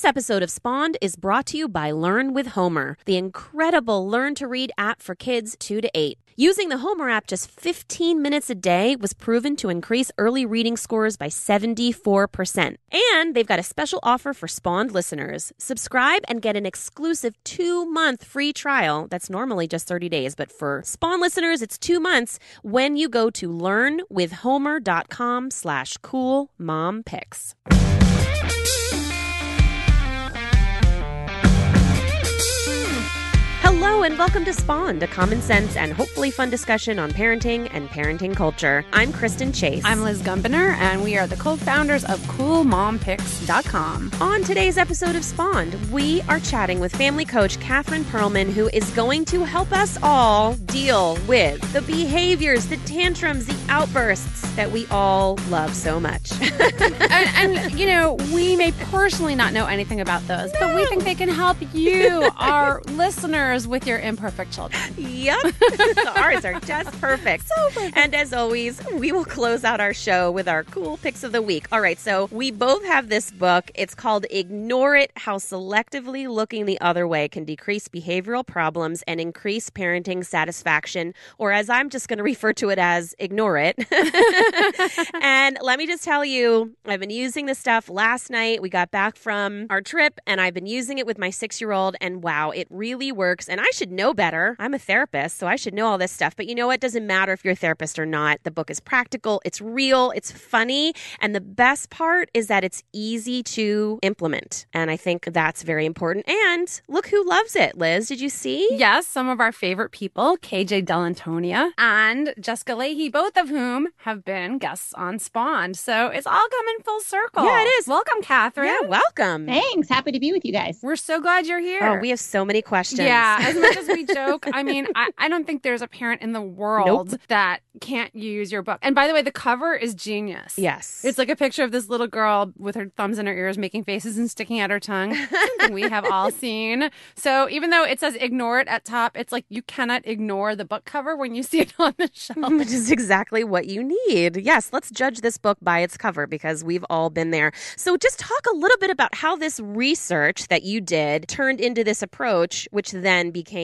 This episode of Spawned is brought to you by Learn with Homer, the incredible learn to read app for kids 2 to 8. Using the Homer app just 15 minutes a day was proven to increase early reading scores by 74%. And they've got a special offer for Spawned listeners. Subscribe and get an exclusive two month free trial. That's normally just 30 days, but for Spawn listeners, it's two months when you go to learnwithhomer.com Hello and welcome to Spawned, a common sense and hopefully fun discussion on parenting and parenting culture. I'm Kristen Chase. I'm Liz Gumbiner, and we are the co-founders of CoolMomPicks.com. On today's episode of Spawned, we are chatting with family coach Catherine Pearlman, who is going to help us all deal with the behaviors, the tantrums, the outbursts that we all love so much. and, and, you know, we may personally not know anything about those, no. but we think they can help you, our listeners, with your imperfect children. Yep. Ours are just perfect. So perfect. And as always, we will close out our show with our cool picks of the week. All right, so we both have this book. It's called Ignore It How Selectively Looking the Other Way Can Decrease Behavioral Problems and Increase Parenting Satisfaction, or as I'm just going to refer to it as Ignore It. and let me just tell you, I've been using this stuff last night. We got back from our trip and I've been using it with my six year old, and wow, it really works. And I should know better. I'm a therapist, so I should know all this stuff. But you know what? It doesn't matter if you're a therapist or not. The book is practical, it's real, it's funny. And the best part is that it's easy to implement. And I think that's very important. And look who loves it, Liz. Did you see? Yes, some of our favorite people, KJ Dell'Antonia and Jessica Lahey, both of whom have been guests on Spawned. So it's all coming full circle. Yeah, it is. Welcome, Catherine. Yeah, welcome. Thanks. Happy to be with you guys. We're so glad you're here. Oh, we have so many questions. Yeah, as much as we joke, I mean, I, I don't think there's a parent in the world nope. that can't use your book. And by the way, the cover is genius. Yes. It's like a picture of this little girl with her thumbs in her ears making faces and sticking out her tongue. We have all seen. So even though it says ignore it at top, it's like you cannot ignore the book cover when you see it on the shelf. Which is exactly what you need. Yes, let's judge this book by its cover because we've all been there. So just talk a little bit about how this research that you did turned into this approach, which then became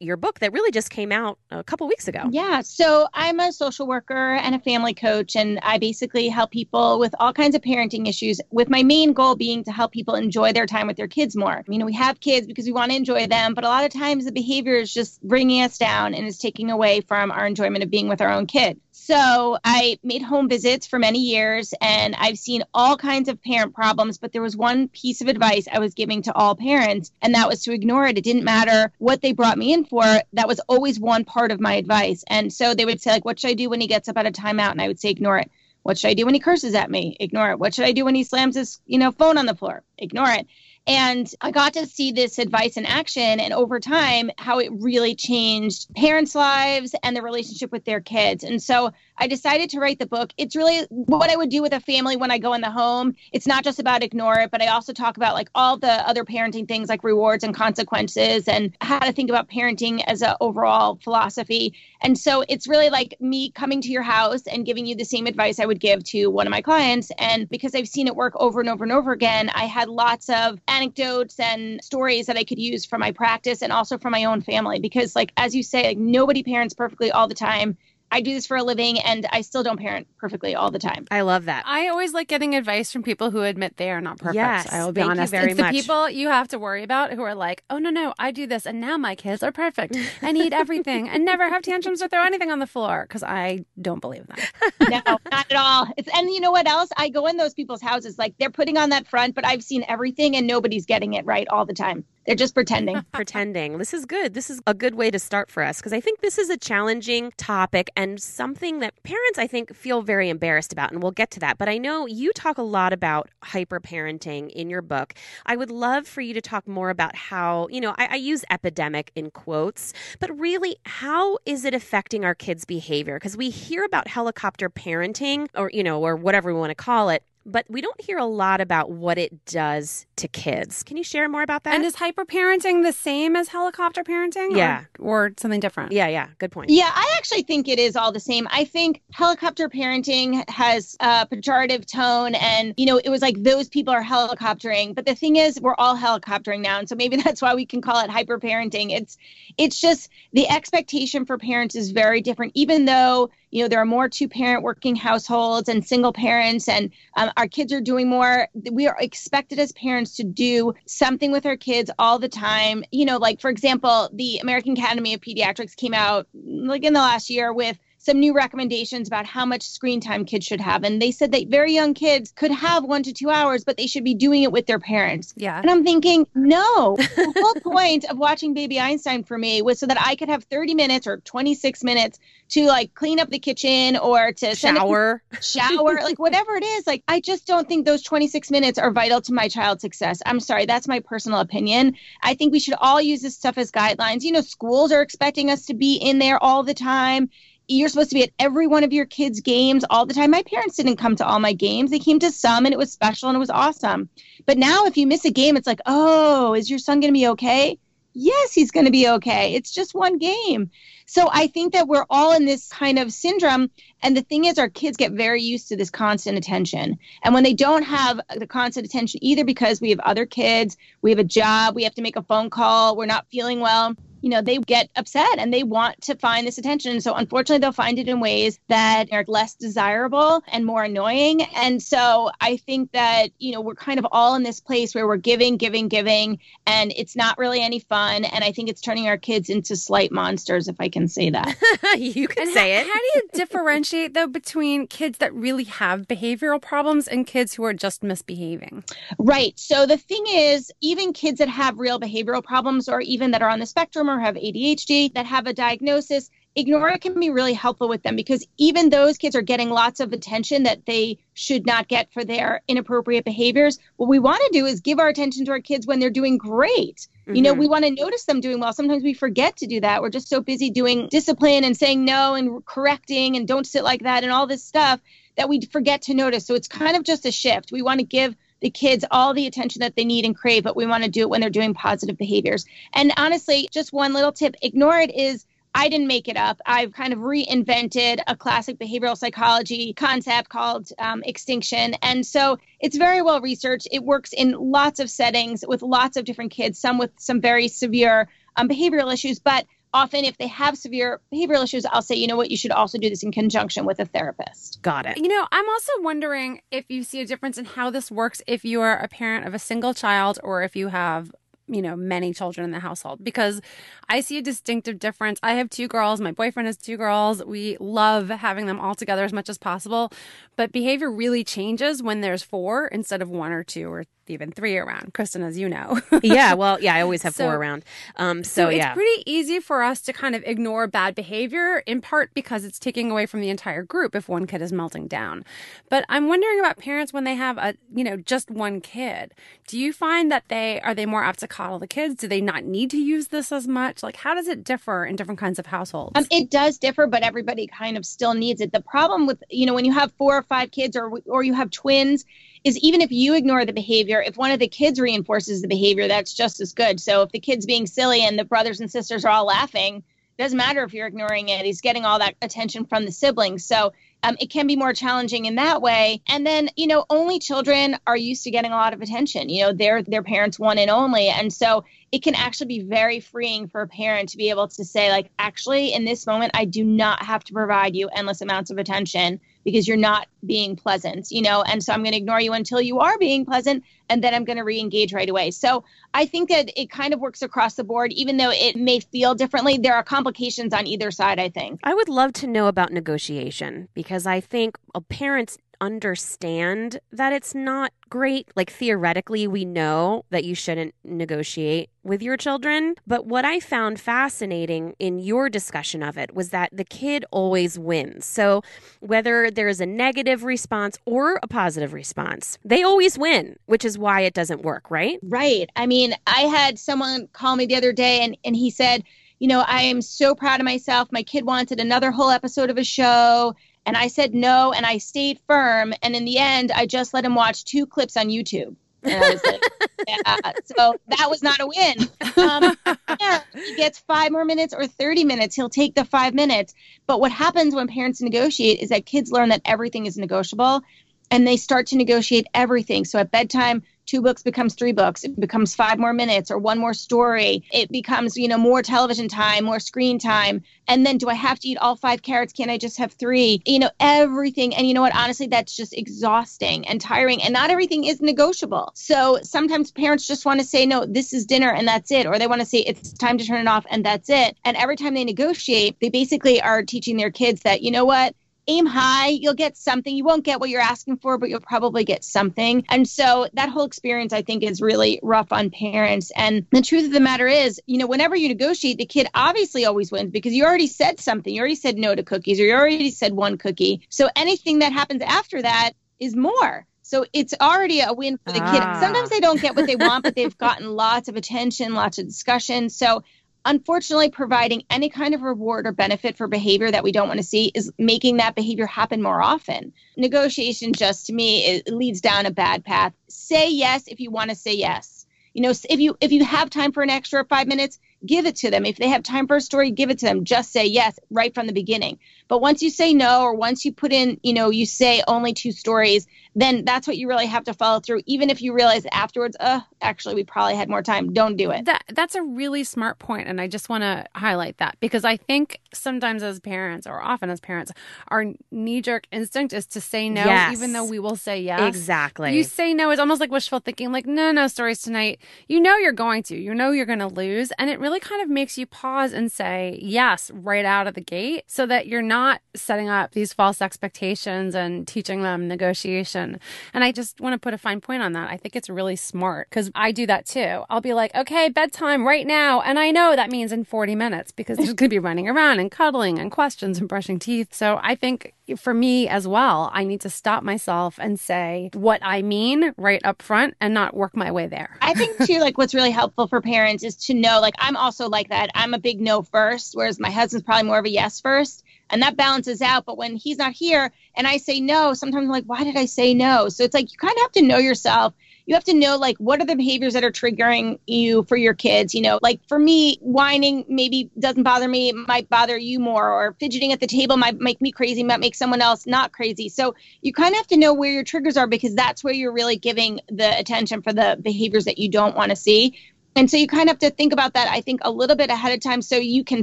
your book that really just came out a couple weeks ago. Yeah. So I'm a social worker and a family coach, and I basically help people with all kinds of parenting issues, with my main goal being to help people enjoy their time with their kids more. You know, we have kids because we want to enjoy them, but a lot of times the behavior is just bringing us down and is taking away from our enjoyment of being with our own kid. So I made home visits for many years and I've seen all kinds of parent problems, but there was one piece of advice I was giving to all parents, and that was to ignore it. It didn't matter what they brought me in for, that was always one part of my advice. And so they would say, like, what should I do when he gets up at a timeout? And I would say, ignore it. What should I do when he curses at me? Ignore it. What should I do when he slams his, you know, phone on the floor? Ignore it. And I got to see this advice in action and over time how it really changed parents' lives and the relationship with their kids. And so I decided to write the book. It's really what I would do with a family when I go in the home. It's not just about ignore it, but I also talk about like all the other parenting things like rewards and consequences and how to think about parenting as an overall philosophy. And so it's really like me coming to your house and giving you the same advice I would give to one of my clients. And because I've seen it work over and over and over again, I had lots of anecdotes and stories that I could use from my practice and also from my own family. Because, like, as you say, like, nobody parents perfectly all the time. I do this for a living and I still don't parent perfectly all the time. I love that. I always like getting advice from people who admit they are not perfect. Yes, I will be honest. You very it's much. the people you have to worry about who are like, oh, no, no, I do this and now my kids are perfect and eat everything and never have tantrums or throw anything on the floor because I don't believe that. no, not at all. It's, and you know what else? I go in those people's houses, like they're putting on that front, but I've seen everything and nobody's getting it right all the time. They're just pretending. pretending. This is good. This is a good way to start for us because I think this is a challenging topic and something that parents, I think, feel very embarrassed about. And we'll get to that. But I know you talk a lot about hyper parenting in your book. I would love for you to talk more about how, you know, I, I use epidemic in quotes, but really, how is it affecting our kids' behavior? Because we hear about helicopter parenting or, you know, or whatever we want to call it but we don't hear a lot about what it does to kids. Can you share more about that? And is hyperparenting the same as helicopter parenting? Yeah. Or, something different? yeah, yeah, good point. Yeah, I actually think it is all the same. I think helicopter parenting has a pejorative tone, and you know, it was like those people are helicoptering. But the thing is, we're all helicoptering now, and so maybe that's why we can call it hyper parenting. It's, it's just the expectation for parents is very different. Even though you know there are more two-parent working households and single parents, and um, our kids are doing more, we are expected as parents to do something with our kids all the time. You know, like for example, the American Academy of Pediatrics came out like in the last year with some new recommendations about how much screen time kids should have. And they said that very young kids could have one to two hours, but they should be doing it with their parents. Yeah. And I'm thinking, no, the whole point of watching Baby Einstein for me was so that I could have 30 minutes or 26 minutes to like clean up the kitchen or to a Shower. shower, like whatever it is. Like, I just don't think those 26 minutes are vital to my child's success. I'm sorry, that's my personal opinion. I think we should all use this stuff as guidelines. You know, schools are expecting us to be in there all the time. You're supposed to be at every one of your kids' games all the time. My parents didn't come to all my games. They came to some and it was special and it was awesome. But now if you miss a game, it's like, oh, is your son going to be okay? Yes, he's going to be okay. It's just one game. So I think that we're all in this kind of syndrome. And the thing is, our kids get very used to this constant attention. And when they don't have the constant attention, either because we have other kids, we have a job, we have to make a phone call, we're not feeling well, you know, they get upset and they want to find this attention. And so unfortunately, they'll find it in ways that are less desirable and more annoying. And so I think that, you know, we're kind of all in this place where we're giving, giving, giving, and it's not really any fun. And I think it's turning our kids into slight monsters, if I can say that. you can And say how, it. how do you differentiate though between kids that really have behavioral problems and kids who are just misbehaving? Right. So the thing is, even kids that have real behavioral problems or even that are on the spectrum or have ADHD that have a diagnosis, ignore it can be really helpful with them because even those kids are getting lots of attention that they should not get for their inappropriate behaviors. What we want to do is give our attention to our kids when they're doing great. You know, Mhm. we want to notice them doing well. Sometimes we forget to do that. We're just so busy doing discipline and saying no and correcting and don't sit like that and all this stuff that we forget to notice. So it's kind of just a shift. We want to give the kids all the attention that they need and crave, but we want to do it when they're doing positive behaviors. And honestly, just one little tip ignore it is I didn't make it up. I've kind of reinvented a classic behavioral psychology concept called um, extinction. And so it's very well researched. It works in lots of settings with lots of different kids, some with some very severe um, behavioral issues. But often, if they have severe behavioral issues, I'll say, you know what, you should also do this in conjunction with a therapist. Got it. You know, I'm also wondering if you see a difference in how this works if you are a parent of a single child or if you have, you know, many children in the household because I see a distinctive difference. I have two girls, my boyfriend has two girls. We love having them all together as much as possible, but behavior really changes when there's four instead of one or two or even three around. Kristen, as you know. yeah, well, yeah, I always have So- four around. Um, so, So, yeah. it's pretty easy for us to kind of ignore bad behavior, in part because it's taking away from the entire group if one kid is melting down. But I'm wondering about parents when they have a, you know, just one kid. Do you find that they are they more apt to coddle the kids? Do they not need to use this as much? Like, how does it differ in different kinds of households? Um, it does differ, but everybody kind of still needs it. The problem with you know when you have four or five kids or or you have twins is even if you ignore the behavior, if one of the kids reinforces the behavior, that's just as good. So if the kid's being silly and the brothers and sisters are all laughing, doesn't matter if you're ignoring it. He's getting all that attention from the siblings. So um, it can be more challenging in that way. And then, you know, only children are used to getting a lot of attention. You know, they're their parents' one and only. And so it can actually be very freeing for a parent to be able to say, like, actually, in this moment, I do not have to provide you endless amounts of attention because you're not being pleasant, you know, and so I'm going to ignore you until you are being pleasant, and then I'm going to re engage right away. So I think that it kind of works across the board, even though it may feel differently. There are complications on either side, I think. I would love to know about negotiation because I think uh, parents understand that it's not great. Like theoretically, we know that you shouldn't negotiate with your children. But what I found fascinating in your discussion of it was that the kid always wins. So whether there's a negative response or a positive response, they always win, which is why it doesn't work, right? Right. I mean, I had someone call me the other day and, and he said, you know, I am so proud of myself. My kid wanted another whole episode of a show And I said no, and I stayed firm. And in the end, I just let him watch two clips on YouTube. And I was like, yeah. So that was not a win. Um, yeah, he gets five more minutes or 30 minutes. He'll take the five minutes. But what happens when parents negotiate is that kids learn that everything is negotiable and they start to negotiate everything. So at bedtime, two books becomes three books. It becomes five more minutes or one more story. It becomes you know more television time more screen time. And then do i have to eat all five carrots? Can't i just have three? You know everything. And you know what? Honestly that's just exhausting and tiring. And not everything is negotiable. So sometimes parents just want to say no this is dinner and that's it. Or they want to say it's time to turn it off and that's it. And every time they negotiate they basically are teaching their kids that you know what aim high, you'll get something. You won't get what you're asking for, but you'll probably get something. And so that whole experience, I think, is really rough on parents. And the truth of the matter is, you know, whenever you negotiate, the kid obviously always wins because you already said something. You already said no to cookies or you already said one cookie. So anything that happens after that is more. So it's already a win for the ah. kid. Sometimes they don't get what they want, but they've gotten lots of attention, lots of discussion. So unfortunately providing any kind of reward or benefit for behavior that we don't want to see is making that behavior happen more often negotiation just to me it leads down a bad path say yes if you want to say yes you know if you if you have time for an extra five minutes give it to them. If they have time for a story, give it to them. Just say yes right from the beginning. But once you say no, or once you put in, you know, you say only two stories, then that's what you really have to follow through. Even if you realize afterwards, uh, actually, we probably had more time. Don't do it. That that's a really smart point, and I just want to highlight that because I think sometimes as parents, or often as parents, our knee jerk instinct is to say no, yes. even though we will say yes. Exactly. You say no is almost like wishful thinking. Like no, no stories tonight. You know you're going to. You know you're going to lose, and it really kind of makes you pause and say yes right out of the gate so that you're not setting up these false expectations and teaching them negotiation. And I just want to put a fine point on that. I think it's really smart because I do that too. I'll be like, okay, bedtime right now. And I know that means in 40 minutes because there's going to be running around and cuddling and questions and brushing teeth. So I think for me as well, I need to stop myself and say what I mean right up front and not work my way there. I think too, like what's really helpful for parents is to know, like I'm also like that. I'm a big no first, whereas my husband's probably more of a yes first. And that balances out. But when he's not here and I say no, sometimes I'm like, why did I say no? So it's like you kind of have to know yourself. You have to know like what are the behaviors that are triggering you for your kids? You know like for me whining maybe doesn't bother me. It might bother you more. Or fidgeting at the table might make me crazy might make someone else not crazy. So you kind of have to know where your triggers are because that's where you're really giving the attention for the behaviors that you don't want to see. And so you kind of have to think about that i think a little bit ahead of time so you can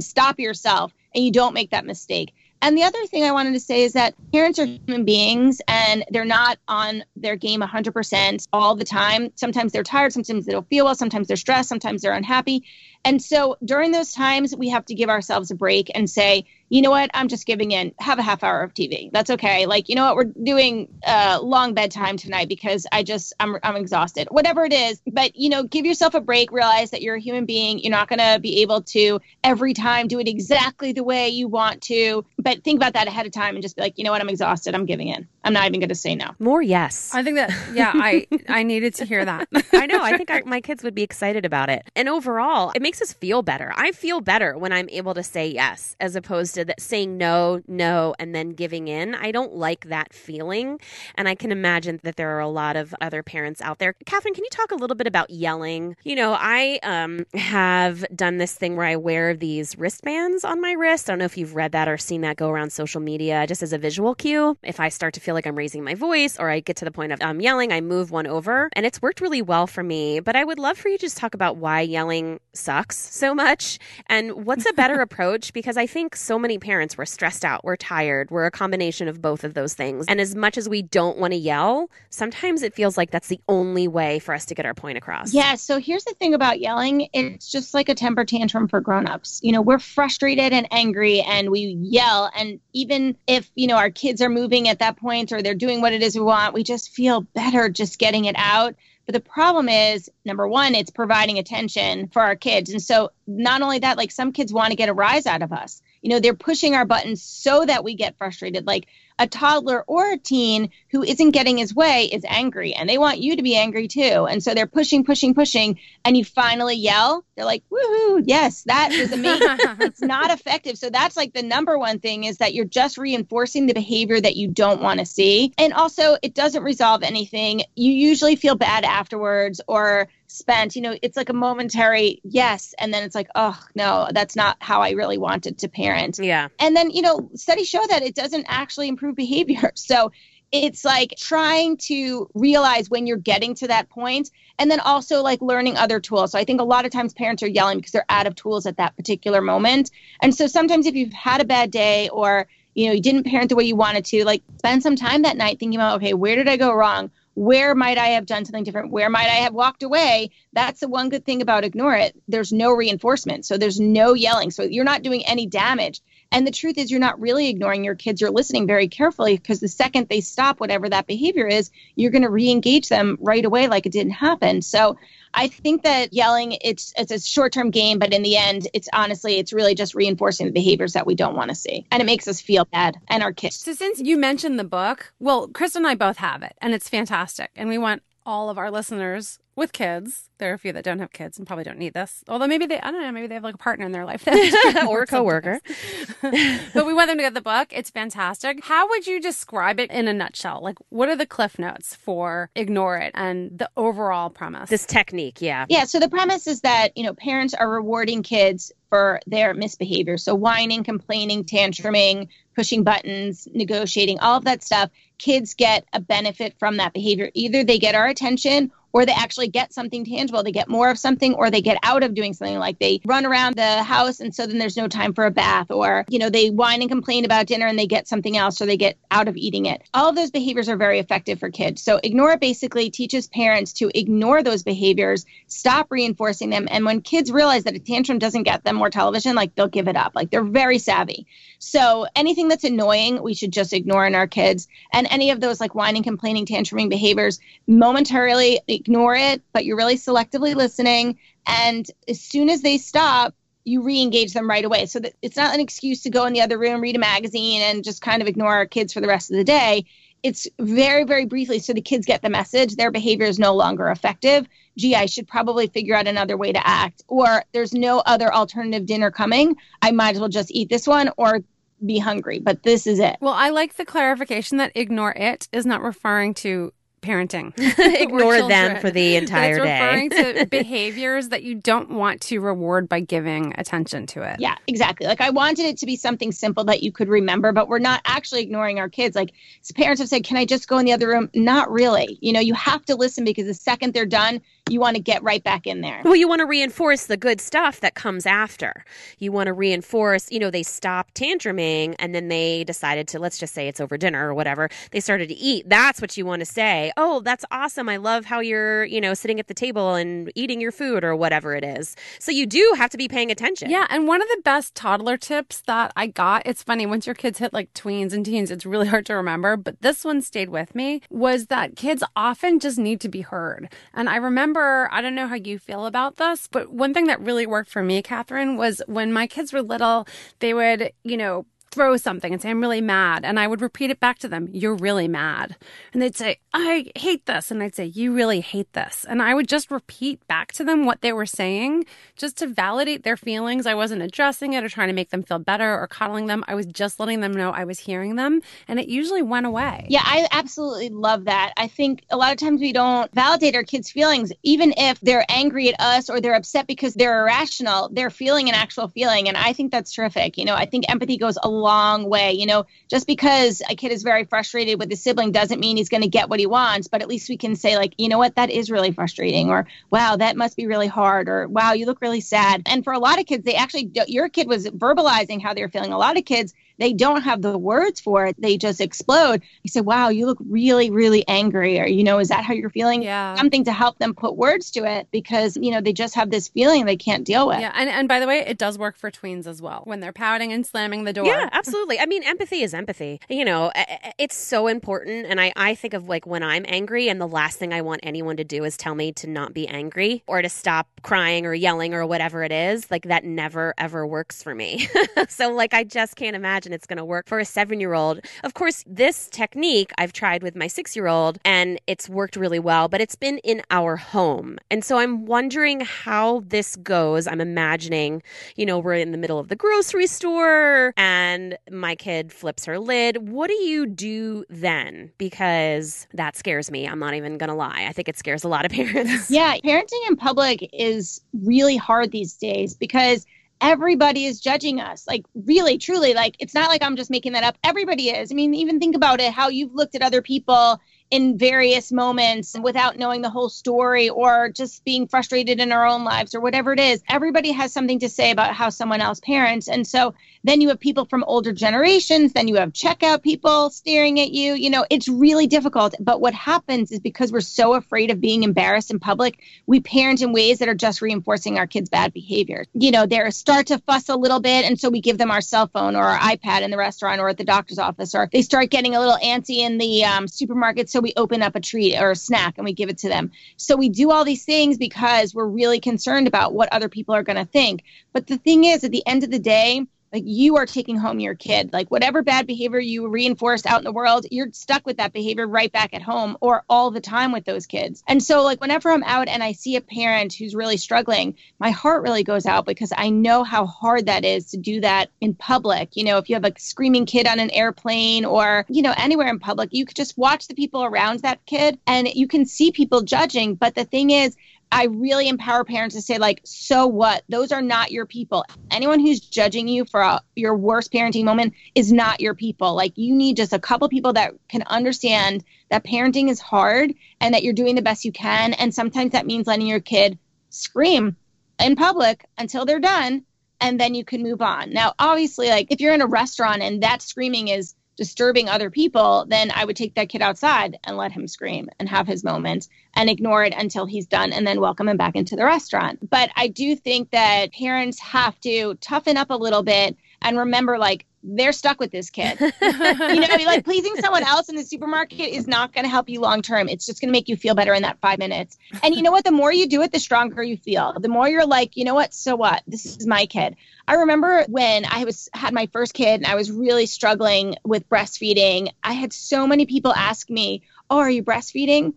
stop yourself and you don't make that mistake and the other thing I wanted to say is that parents are human beings and they're not on their game 100% all the time. Sometimes they're tired, sometimes they don't feel well, sometimes they're stressed, sometimes they're unhappy. And so during those times, we have to give ourselves a break and say, you know what, I'm just giving in. Have a half hour of TV. That's okay. Like, you know what, we're doing uh, long bedtime tonight because I just, I'm, I'm exhausted. Whatever it is. But, you know, give yourself a break. Realize that you're a human being. You're not going to be able to every time do it exactly the way you want to. But think about that ahead of time and just be like, you know what, I'm exhausted. I'm giving in. I'm not even going to say no. More yes. I think that, yeah, I, I needed to hear that. I know. I think I, my kids would be excited about it. And overall, it makes makes us feel better. I feel better when I'm able to say yes as opposed to that saying no, no, and then giving in. I don't like that feeling. And I can imagine that there are a lot of other parents out there. Catherine, can you talk a little bit about yelling? You know, I um, have done this thing where I wear these wristbands on my wrist. I don't know if you've read that or seen that go around social media just as a visual cue. If I start to feel like I'm raising my voice or I get to the point of um, yelling, I move one over. And it's worked really well for me. But I would love for you to just talk about why yelling sucks sucks so much and what's a better approach because I think so many parents were stressed out, we're tired, we're a combination of both of those things. And as much as we don't want to yell, sometimes it feels like that's the only way for us to get our point across. Yeah, so here's the thing about yelling, it's just like a temper tantrum for grown-ups. You know, we're frustrated and angry and we yell and even if, you know, our kids are moving at that point or they're doing what it is we want, we just feel better just getting it out. But the problem is, number one, it's providing attention for our kids. And so, not only that, like some kids want to get a rise out of us. You know, they're pushing our buttons so that we get frustrated. Like, a toddler or a teen who isn't getting his way is angry and they want you to be angry too. And so they're pushing, pushing, pushing. And you finally yell. They're like, woohoo, yes, that is amazing. it's not effective. So that's like the number one thing is that you're just reinforcing the behavior that you don't want to see. And also, it doesn't resolve anything. You usually feel bad afterwards or spent, you know, it's like a momentary yes. And then it's like, oh, no, that's not how I really wanted to parent. Yeah. And then, you know, studies show that it doesn't actually improve behavior. So it's like trying to realize when you're getting to that point and then also like learning other tools. So I think a lot of times parents are yelling because they're out of tools at that particular moment. And so sometimes if you've had a bad day or you know you didn't parent the way you wanted to, like spend some time that night thinking about okay, where did I go wrong? Where might I have done something different? Where might I have walked away? That's the one good thing about ignore it. There's no reinforcement. So there's no yelling. So you're not doing any damage. And the truth is, you're not really ignoring your kids. You're listening very carefully because the second they stop whatever that behavior is, you're going to re engage them right away like it didn't happen. So I think that yelling it's it's a short-term game, but in the end, it's honestly it's really just reinforcing the behaviors that we don't want to see, and it makes us feel bad and our kids. So since you mentioned the book, well, Chris and I both have it, and it's fantastic, and we want all of our listeners with kids. There are a few that don't have kids and probably don't need this. Although maybe they, I don't know, maybe they have like a partner in their life or a coworker. but we want them to get the book. It's fantastic. How would you describe it in a nutshell? Like, what are the cliff notes for Ignore It and the overall premise? This technique, yeah. Yeah. So the premise is that, you know, parents are rewarding kids for their misbehavior. So whining, complaining, tantruming, pushing buttons, negotiating, all of that stuff. Kids get a benefit from that behavior. Either they get our attention or they actually get something tangible. They get more of something or they get out of doing something like they run around the house and so then there's no time for a bath or, you know, they whine and complain about dinner and they get something else or they get out of eating it. All of those behaviors are very effective for kids. So ignore it basically teaches parents to ignore those behaviors, stop reinforcing them. And when kids realize that a tantrum doesn't get them more television, like they'll give it up. Like they're very savvy. So anything that's annoying, we should just ignore in our kids. And any of those like whining, complaining, tantruming behaviors, momentarily ignore it, but you're really selectively listening. And as soon as they stop, you re-engage them right away. So that it's not an excuse to go in the other room, read a magazine, and just kind of ignore our kids for the rest of the day. It's very, very briefly so the kids get the message. Their behavior is no longer effective. Gee, I should probably figure out another way to act. Or there's no other alternative dinner coming. I might as well just eat this one or be hungry. But this is it. Well, I like the clarification that ignore it is not referring to parenting. Ignore them for the entire it's day. referring to behaviors that you don't want to reward by giving attention to it. Yeah, exactly. Like I wanted it to be something simple that you could remember, but we're not actually ignoring our kids. Like parents have said, "Can I just go in the other room?" Not really. You know, you have to listen because the second they're done, you want to get right back in there. Well, you want to reinforce the good stuff that comes after. You want to reinforce, you know, they stopped tantruming and then they decided to, let's just say it's over dinner or whatever, they started to eat. That's what you want to say. Oh, that's awesome. I love how you're, you know, sitting at the table and eating your food or whatever it is. So you do have to be paying attention. Yeah. And one of the best toddler tips that I got, it's funny, once your kids hit like tweens and teens, it's really hard to remember, but this one stayed with me, was that kids often just need to be heard. And I remember I don't know how you feel about this, but one thing that really worked for me, Catherine, was when my kids were little, they would, you know, throw something and say, I'm really mad. And I would repeat it back to them, You're really mad. And they'd say, I hate this. And I'd say, You really hate this. And I would just repeat back to them what they were saying just to validate their feelings. I wasn't addressing it or trying to make them feel better or coddling them. I was just letting them know I was hearing them. And it usually went away. Yeah, I absolutely love that. I think a lot of times we don't validate our kids' feelings, even if they're angry at us or they're upset because they're irrational, they're feeling an actual feeling. And I think that's terrific. You know, I think empathy goes a long way. You know, just because a kid is very frustrated with a sibling doesn't mean he's going to get what he wants, but at least we can say, like, you know what, that is really frustrating, or wow, that must be really hard, or wow, you look really sad. And for a lot of kids, they actually, your kid was verbalizing how they're feeling. A lot of kids, they don't have the words for it. They just explode. You say, wow, you look really, really angry. Or, you know, is that how you're feeling? Yeah. Something to help them put words to it because, you know, they just have this feeling they can't deal with. Yeah. And, and by the way, it does work for tweens as well when they're pouting and slamming the door. Yeah, absolutely. I mean, empathy is empathy. You know, it's so important. And I, I think of like when I'm angry, and the last thing I want anyone to do is tell me to not be angry or to stop crying or yelling or whatever it is. Like that never, ever works for me. so, like, I just can't imagine imagine it's going to work for a seven year old. Of course, this technique I've tried with my six year old and it's worked really well, but it's been in our home. And so I'm wondering how this goes. I'm imagining, you know, we're in the middle of the grocery store and my kid flips her lid. What do you do then? Because that scares me. I'm not even going to lie. I think it scares a lot of parents. Yeah, parenting in public is really hard these days because everybody is judging us. Like, really, truly, like, it's not like I'm just making that up. Everybody is. I mean, even think about it how you've looked at other people in various moments without knowing the whole story or just being frustrated in our own lives or whatever it is. Everybody has something to say about how someone else parents. And so then you have people from older generations, then you have checkout people staring at you. You know, it's really difficult. But what happens is because we're so afraid of being embarrassed in public, we parent in ways that are just reinforcing our kids' bad behavior. You know, they start to fuss a little bit. And so we give them our cell phone or our iPad in the restaurant or at the doctor's office, or they start getting a little antsy in the um, supermarket. So we open up a treat or a snack and we give it to them. So we do all these things because we're really concerned about what other people are going to think. But the thing is, at the end of the day, like you are taking home your kid. Like whatever bad behavior you reinforced out in the world you're stuck with that behavior right back at home or all the time with those kids. And so like whenever i'm out and i see a parent who's really struggling my heart really goes out because i know how hard that is to do that in public. You know if you have a screaming kid on an airplane or you know anywhere in public you could just watch the people around that kid and you can see people judging. But the thing is I really empower parents to say, like, so what? Those are not your people. Anyone who's judging you for a, your worst parenting moment is not your people. Like, you need just a couple people that can understand that parenting is hard and that you're doing the best you can. And sometimes that means letting your kid scream in public until they're done and then you can move on. Now, obviously, like, if you're in a restaurant and that screaming is disturbing other people, then I would take that kid outside and let him scream and have his moment and ignore it until he's done and then welcome him back into the restaurant. But I do think that parents have to toughen up a little bit and remember like they're stuck with this kid. you know, I mean, like pleasing someone else in the supermarket is not going to help you long term. It's just going to make you feel better in that five minutes. And you know what? The more you do it, the stronger you feel. The more you're like, you know what? So what? This is my kid. I remember when I was had my first kid and I was really struggling with breastfeeding. I had so many people ask me, "Oh, are you breastfeeding?"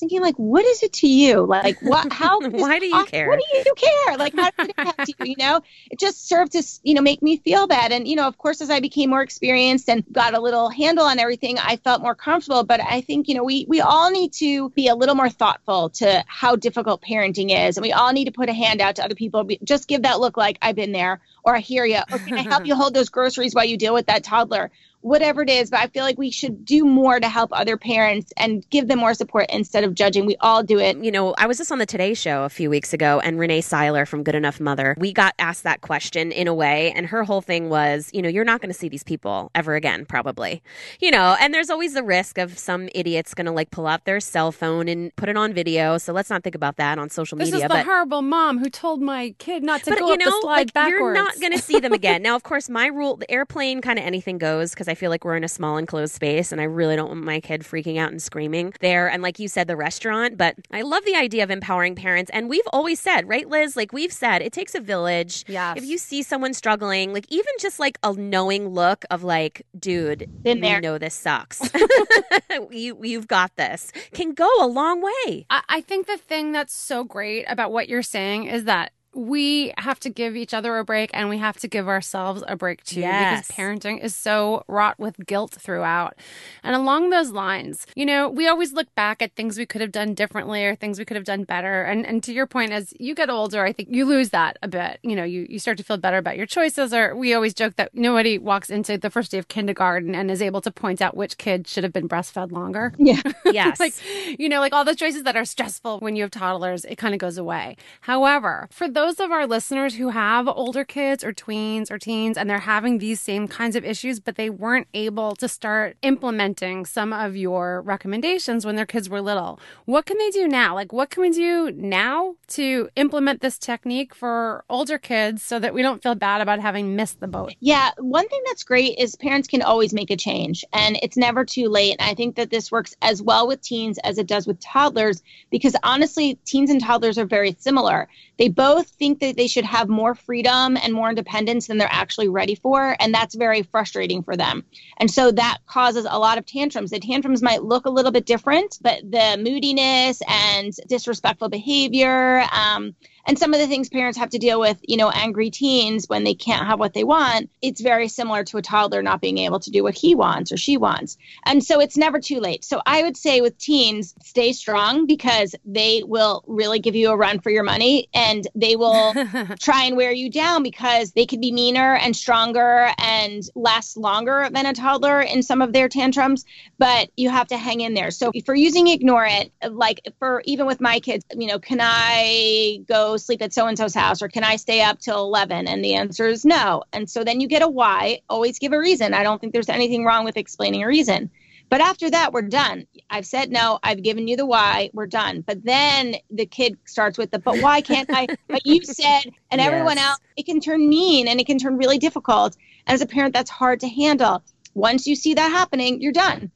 Thinking like what is it to you? Like what how why do you care? what do you care? Like how does it impact you you know? It just served to you know make me feel bad. And you know of course as i became more experienced and got a little handle on everything i felt more comfortable. But i think you know we we all need to be a little more thoughtful to how difficult parenting is. And we all need to put a hand out to other people. Just give that look like i've been there or i hear you or can i help you hold those groceries while you deal with that toddler whatever it is. But I feel like we should do more to help other parents and give them more support instead of judging. We all do it. You know, I was just on the Today Show a few weeks ago, and Rene Syler from Good Enough Mother, we got asked that question in a way, and her whole thing was, you know, you're not going to see these people ever again, probably. You know, and there's always the risk of some idiot's going to like pull out their cell phone and put it on video. So let's not think about that on social this media. This is the but, horrible mom who told my kid not to but, go you up know, the slide like, backwards. You're not going to see them again. now, of course, my rule, the airplane, kind of anything goes because I feel like we're in a small enclosed space and I really don't want my kid freaking out and screaming there. And like you said, the restaurant, but I love the idea of empowering parents. And we've always said, right, Liz? Like we've said, it takes a village. Yes. If you see someone struggling, like even just like a knowing look of like, dude, Been there. we know this sucks. you, you've got this can go a long way. I, I think the thing that's so great about what you're saying is that we have to give each other a break and we have to give ourselves a break too yes. because parenting is so wrought with guilt throughout. And along those lines, you know, we always look back at things we could have done differently or things we could have done better. And and to your point, as you get older, I think you lose that a bit. You know, you, you start to feel better about your choices or we always joke that nobody walks into the first day of kindergarten and is able to point out which kid should have been breastfed longer. Yeah. Yes. like, you know, like all those choices that are stressful when you have toddlers, it kind of goes away. However, for those those of our listeners who have older kids or tweens or teens and they're having these same kinds of issues, but they weren't able to start implementing some of your recommendations when their kids were little, what can they do now? Like, what can we do now to implement this technique for older kids so that we don't feel bad about having missed the boat? Yeah, one thing that's great is parents can always make a change and it's never too late. And I think that this works as well with teens as it does with toddlers because honestly, teens and toddlers are very similar. They both think that they should have more freedom and more independence than they're actually ready for. And that's very frustrating for them. And so that causes a lot of tantrums. The tantrums might look a little bit different, but the moodiness and disrespectful behavior, um, and some of the things parents have to deal with, you know, angry teens when they can't have what they want, it's very similar to a toddler not being able to do what he wants or she wants. And so it's never too late. So I would say with teens, stay strong because they will really give you a run for your money and they will try and wear you down because they could be meaner and stronger and last longer than a toddler in some of their tantrums, but you have to hang in there. So if you're using ignore it, like for even with my kids, you know, can I go sleep at so and so's house or can I stay up till 11? And the answer is no. And so then you get a why. Always give a reason. I don't think there's anything wrong with explaining a reason. But after that, we're done. I've said no. I've given you the why. We're done. But then the kid starts with the, but why can't I? but you said, and yes. everyone else, it can turn mean and it can turn really difficult. As a parent, that's hard to handle. Once you see that happening, you're done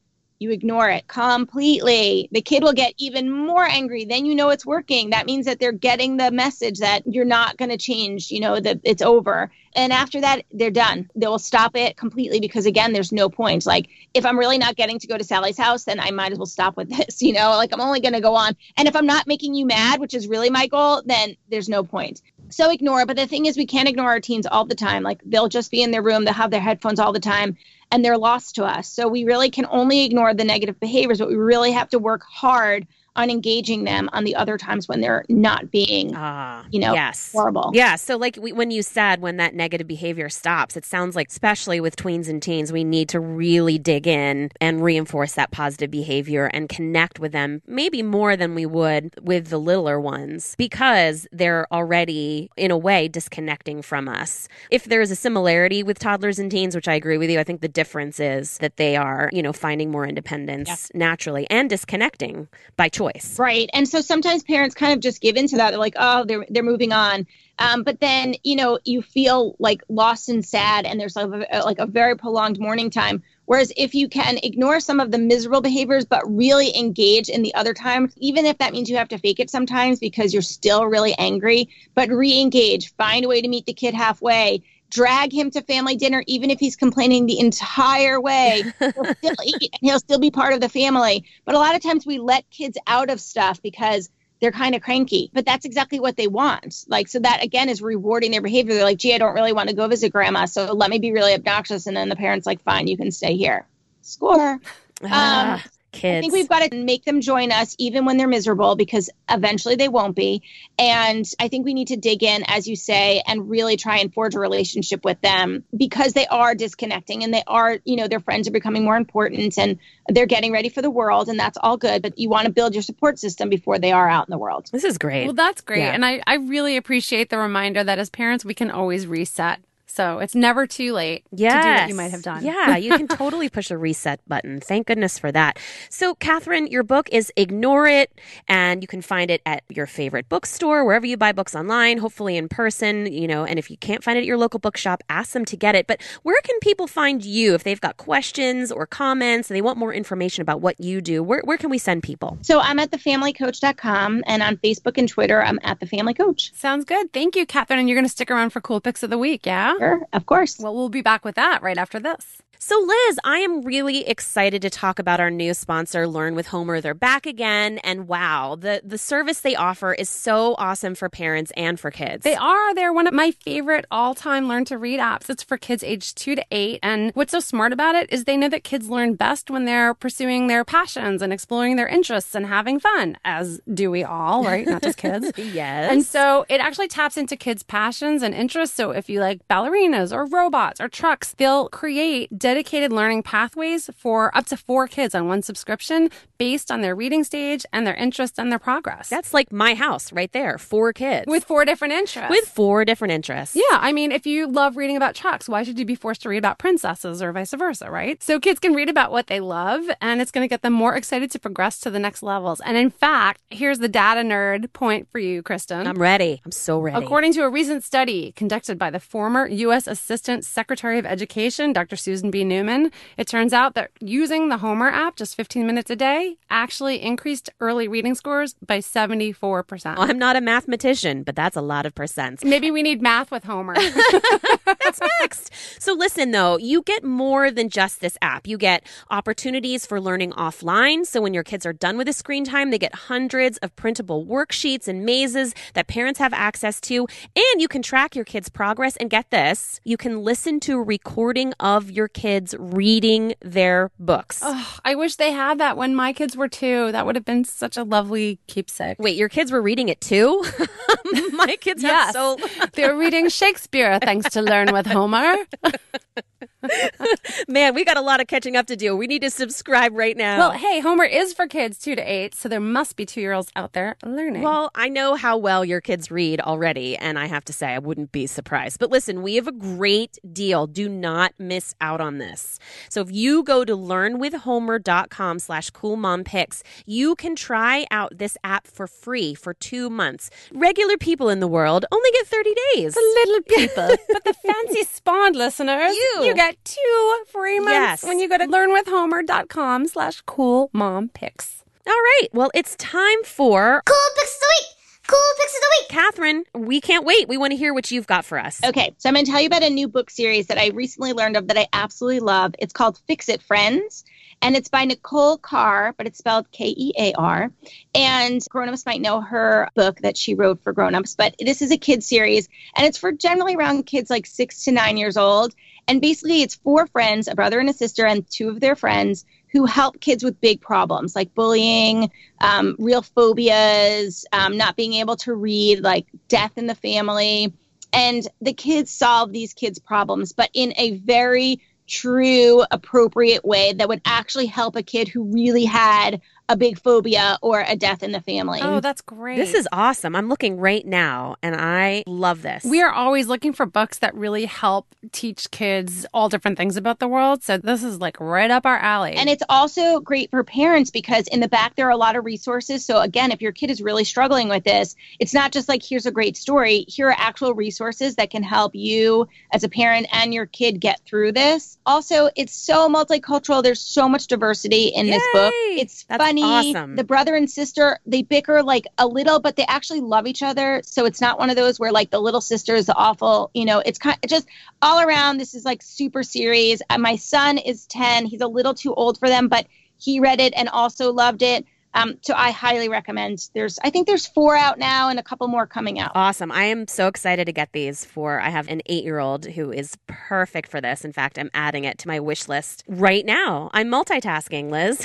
you ignore it completely. The kid will get even more angry. Then you know it's working. That means that they're getting the message that you're not going to change, you know, that it's over. And after that, they're done. They will stop it completely because, again, there's no point. Like, if I'm really not getting to go to Sally's house, then I might as well stop with this, you know, like I'm only going to go on. And if I'm not making you mad, which is really my goal, then there's no point. So ignore it. But the thing is, we can't ignore our teens all the time. Like, they'll just be in their room, they'll have their headphones all the time and they're lost to us. So we really can only ignore the negative behaviors, but we really have to work hard on engaging them on the other times when they're not being, uh, you know, yes. horrible. Yeah. So, like we, when you said when that negative behavior stops, it sounds like, especially with tweens and teens, we need to really dig in and reinforce that positive behavior and connect with them, maybe more than we would with the littler ones, because they're already, in a way, disconnecting from us. If there is a similarity with toddlers and teens, which I agree with you, I think the difference is that they are, you know, finding more independence yeah. naturally and disconnecting by choice choice. Right. And so sometimes parents kind of just give into that. They're like, oh, they're they're moving on. Um, but then you know you feel like lost and sad, and there's like a, like a very prolonged mourning time. Whereas if you can ignore some of the miserable behaviors, but really engage in the other times, even if that means you have to fake it sometimes because you're still really angry, but re-engage, find a way to meet the kid halfway drag him to family dinner, even if he's complaining the entire way. He'll still eat and he'll still be part of the family. But a lot of times we let kids out of stuff because they're kind of cranky, but that's exactly what they want. Like, so that again is rewarding their behavior. They're like, gee, I don't really want to go visit grandma. So let me be really obnoxious. And then the parents like, fine, you can stay here. Score. Um, kids. I think we've got to make them join us even when they're miserable because eventually they won't be. And I think we need to dig in, as you say, and really try and forge a relationship with them because they are disconnecting and they are, you know, their friends are becoming more important and they're getting ready for the world and that's all good. But you want to build your support system before they are out in the world. This is great. Well, that's great. Yeah. And I, I really appreciate the reminder that as parents, we can always reset so it's never too late yes. to do what you might have done. Yeah, you can totally push a reset button. Thank goodness for that. So, Catherine, your book is Ignore It, and you can find it at your favorite bookstore, wherever you buy books online, hopefully in person, you know, and if you can't find it at your local bookshop, ask them to get it. But where can people find you if they've got questions or comments and they want more information about what you do? Where, where can we send people? So, I'm at thefamilycoach.com, and on Facebook and Twitter, I'm at the Family Coach. Sounds good. Thank you, Catherine. And you're going to stick around for Cool Picks of the Week, yeah? Of course. Well, we'll be back with that right after this. So, Liz, I am really excited to talk about our new sponsor, Learn with Homer. They're back again, and wow, the the service they offer is so awesome for parents and for kids. They are. They're one of my favorite all time Learn to Read apps. It's for kids aged two to eight, and what's so smart about it is they know that kids learn best when they're pursuing their passions and exploring their interests and having fun, as do we all, right? Not just kids. yes. And so it actually taps into kids' passions and interests. So if you like ballerinas or robots or trucks, they'll create dedicated learning pathways for up to four kids on one subscription based on their reading stage and their interests and their progress. That's like my house right there. Four kids. With four different interests. With four different interests. Yeah. I mean, if you love reading about trucks, why should you be forced to read about princesses or vice versa, right? So kids can read about what they love and it's going to get them more excited to progress to the next levels. And in fact, here's the data nerd point for you, Kristen. I'm ready. I'm so ready. According to a recent study conducted by the former U.S. Assistant Secretary of Education, Dr. Susan B. Neuman. It turns out that using the Homer app just 15 minutes a day actually increased early reading scores by 74%. I'm not a mathematician, but that's a lot of percents. Maybe we need math with Homer. That's next. So listen though, you get more than just this app. You get opportunities for learning offline. So when your kids are done with the screen time, they get hundreds of printable worksheets and mazes that parents have access to. And you can track your kids' progress. And get this, you can listen to a recording of your kids reading their books. oh, I wish they had that when my kids were two. That would have been such a lovely keepsake. Wait, your kids were reading it too? My kids have Yes. so they were reading Shakespeare thanks to Learn with Homer. man, we got a lot of catching up to do. We need to subscribe right now. Well, hey, Homer is for kids two to eight, so there must be two year olds out there learning. Well, I know how well your kids read already, and I have to say, I wouldn't be surprised. But listen, we have a great deal. Do not miss out on this. So if you go to learnwithhomer.com slash coolmompicks, you can try out this app for free for two months. Regular people in the world only get 30 days. the little people, but the fancy spawned listeners, You. Get two free months Yes. when you go to learnwithhomer.com slash cool mom picks. All right. Well, it's time for Cool picks of the week. Cool picks of the week. Catherine. We can't wait. We want to hear what you've got for us. Okay, so I'm going to tell you about a new book series that I recently learned of that I absolutely love. It's called Fix It Friends, and it's by Nicole Kear, but it's spelled K E A R. And grown-ups might know her book that she wrote for grown-ups, but this is a kid series, and it's for generally around kids like six to nine years old. And basically, it's four friends, a brother and a sister, and two of their friends who help kids with big problems like bullying, um, real phobias, um, not being able to read, like death in the family. And the kids solve these kids' problems, but in a very true, appropriate way that would actually help a kid who really had a big phobia or a death in the family. Oh, that's great. This is awesome. I'm looking right now, and I love this. We are always looking for books that really help teach kids all different things about the world. So this is like right up our alley. And it's also great for parents because in the back there are a lot of resources. So again, if your kid is really struggling with this, it's not just like here's a great story. Here are actual resources that can help you as a parent and your kid get through this. Also, it's so multicultural. There's so much diversity in this book. It's That's funny. awesome. The brother and sister, they bicker like a little, but they actually love each other. So it's not one of those where like the little sister is awful, you know, it's kind of just all around. This is like super series. Uh, my son is 10. He's a little too old for them, but he read it and also loved it. Um, so I highly recommend. There's, I think there's four out now and a couple more coming out. Awesome. I am so excited to get these for I have an 8-year-old who is perfect for this. In fact, I'm adding it to my wish list right now. I'm multitasking, Liz.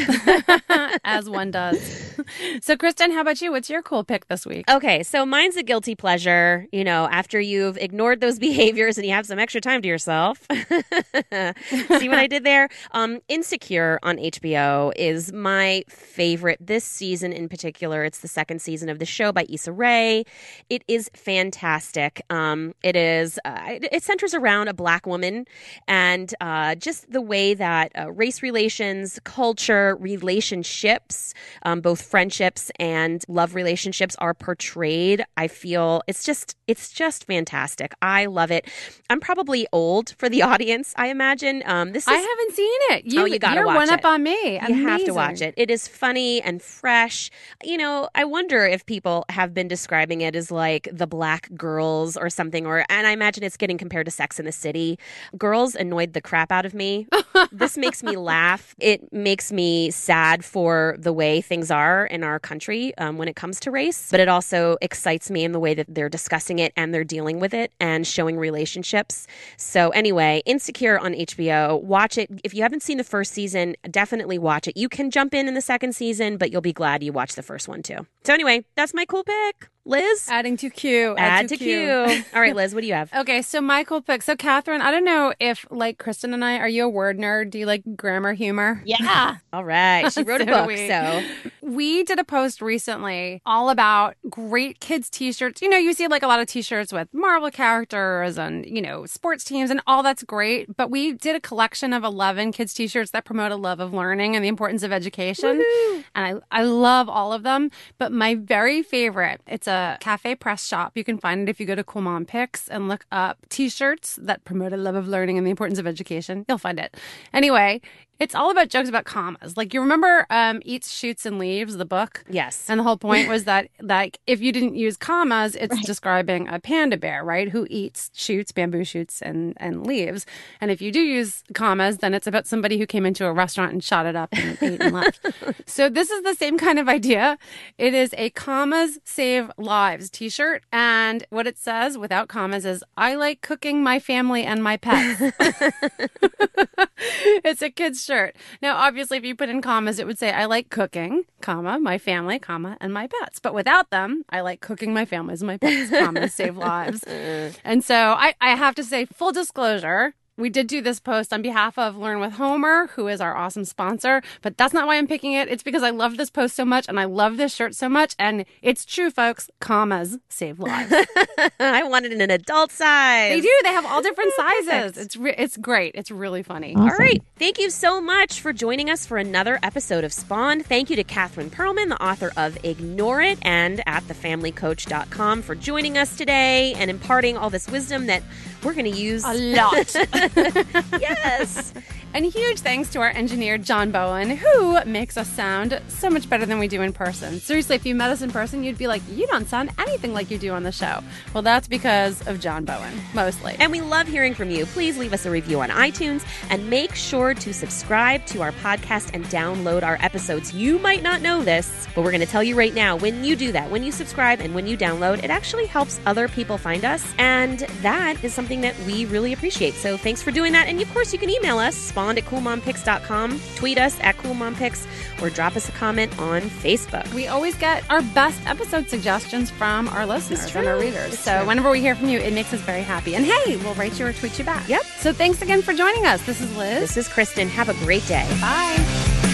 as one does. so, Kristen, how about you? What's your cool pick this week? okay, so mine's a guilty pleasure, you know, after you've ignored those behaviors and you have some extra time to yourself. See what I did there? Um Insecure on HBO is my favorite this season in particular. It's the second season of the show by Issa Rae. It is fantastic. Um, it is. Uh, it, it centers around a black woman and uh, just the way that uh, race relations, culture, relationships, um, both friendships and love relationships are portrayed. I feel it's just it's just fantastic. I love it. I'm probably old for the audience. I imagine. Um, this is I haven't seen it. You, Oh, you gotta you're watch one it. up on me. you have to watch it. It is funny and fresh. You know, I wonder if people have been describing it as like the black girls or something, or and I imagine it's getting compared to Sex in the City. Girls annoyed the crap out of me. this makes me laugh. It makes me sad for the way things are in our country um, when it comes to race, but it also excites me in the way that they're discussing it and they're dealing with it and showing relationships. So anyway, Insecure on HBO. Watch it if you haven't seen the first season. Definitely watch it. You can jump in in the second season, but you'll be glad you watched the first one too. So anyway, that's my cool pick. Liz, Adding to queue. add to queue. All right, Liz, what do you have? Okay, so Michael pick. So Catherine, I don't know if like Kristen and I, are you a word nerd? Do you like grammar humor? Yeah. All right, she wrote a So do book, we. so we did a post recently all about great kids t-shirts. You know, you see like a lot of t-shirts with Marvel characters and, you know, sports teams and all that's great, but we did a collection of 11 kids t-shirts that promote a love of learning and the importance of education. Woo-hoo. And I I love all of them, but my very favorite, it's a CafePress shop. You can find it if you go to Cool Mom Picks and look up t-shirts that promote a love of learning and the importance of education. You'll find it. Anyway, it's all about jokes about commas. Like you remember um, Eats, Shoots, and Leaves, the book? Yes. And the whole point was that like if you didn't use commas, it's right. describing a panda bear, right? Who eats, shoots, bamboo shoots, and, and leaves. And if you do use commas, then it's about somebody who came into a restaurant and shot it up and ate and left. so this is the same kind of idea. It is a commas save lives t-shirt. And what it says without commas is I like cooking my family and my pets. it's a kid's shirt. Now, obviously, if you put in commas, it would say, I like cooking, comma, my family, comma, and my pets. But without them, I like cooking my families and my pets, comma, save lives. And so I, I have to say, full disclosure, we did do this post on behalf of Learn with Homer, who is our awesome sponsor, but that's not why I'm picking it. It's because I love this post so much and I love this shirt so much. And it's true, folks. Commas save lives. I wanted in an adult size. They do. They have all different sizes. It's re- it's great. It's really funny. Awesome. All right. Thank you so much for joining us for another episode of Spawned. Thank you to Catherine Pearlman, the author of Ignore It, and at thefamilycoach.com for joining us today and imparting all this wisdom that we're going to use a lot. yes. And huge thanks to our engineer, John Bowen, who makes us sound so much better than we do in person. Seriously, if you met us in person, you'd be like, you don't sound anything like you do on the show. Well, that's because of John Bowen, mostly. And we love hearing from you. Please leave us a review on iTunes and make sure to subscribe to our podcast and download our episodes. You might not know this, but we're going to tell you right now when you do that, when you subscribe and when you download, it actually helps other people find us. And that is something that we really appreciate. So thanks for doing that. And of course, you can email us spawned at coolmompicks.com, tweet us at coolmompicks, or drop us a comment on Facebook. We always get our best episode suggestions from our listeners and our readers. It's so true. whenever we hear from you, it makes us very happy. And hey, we'll write you or tweet you back. Yep. So thanks again for joining us. This is Liz. This is Kristen. Have a great day. Bye.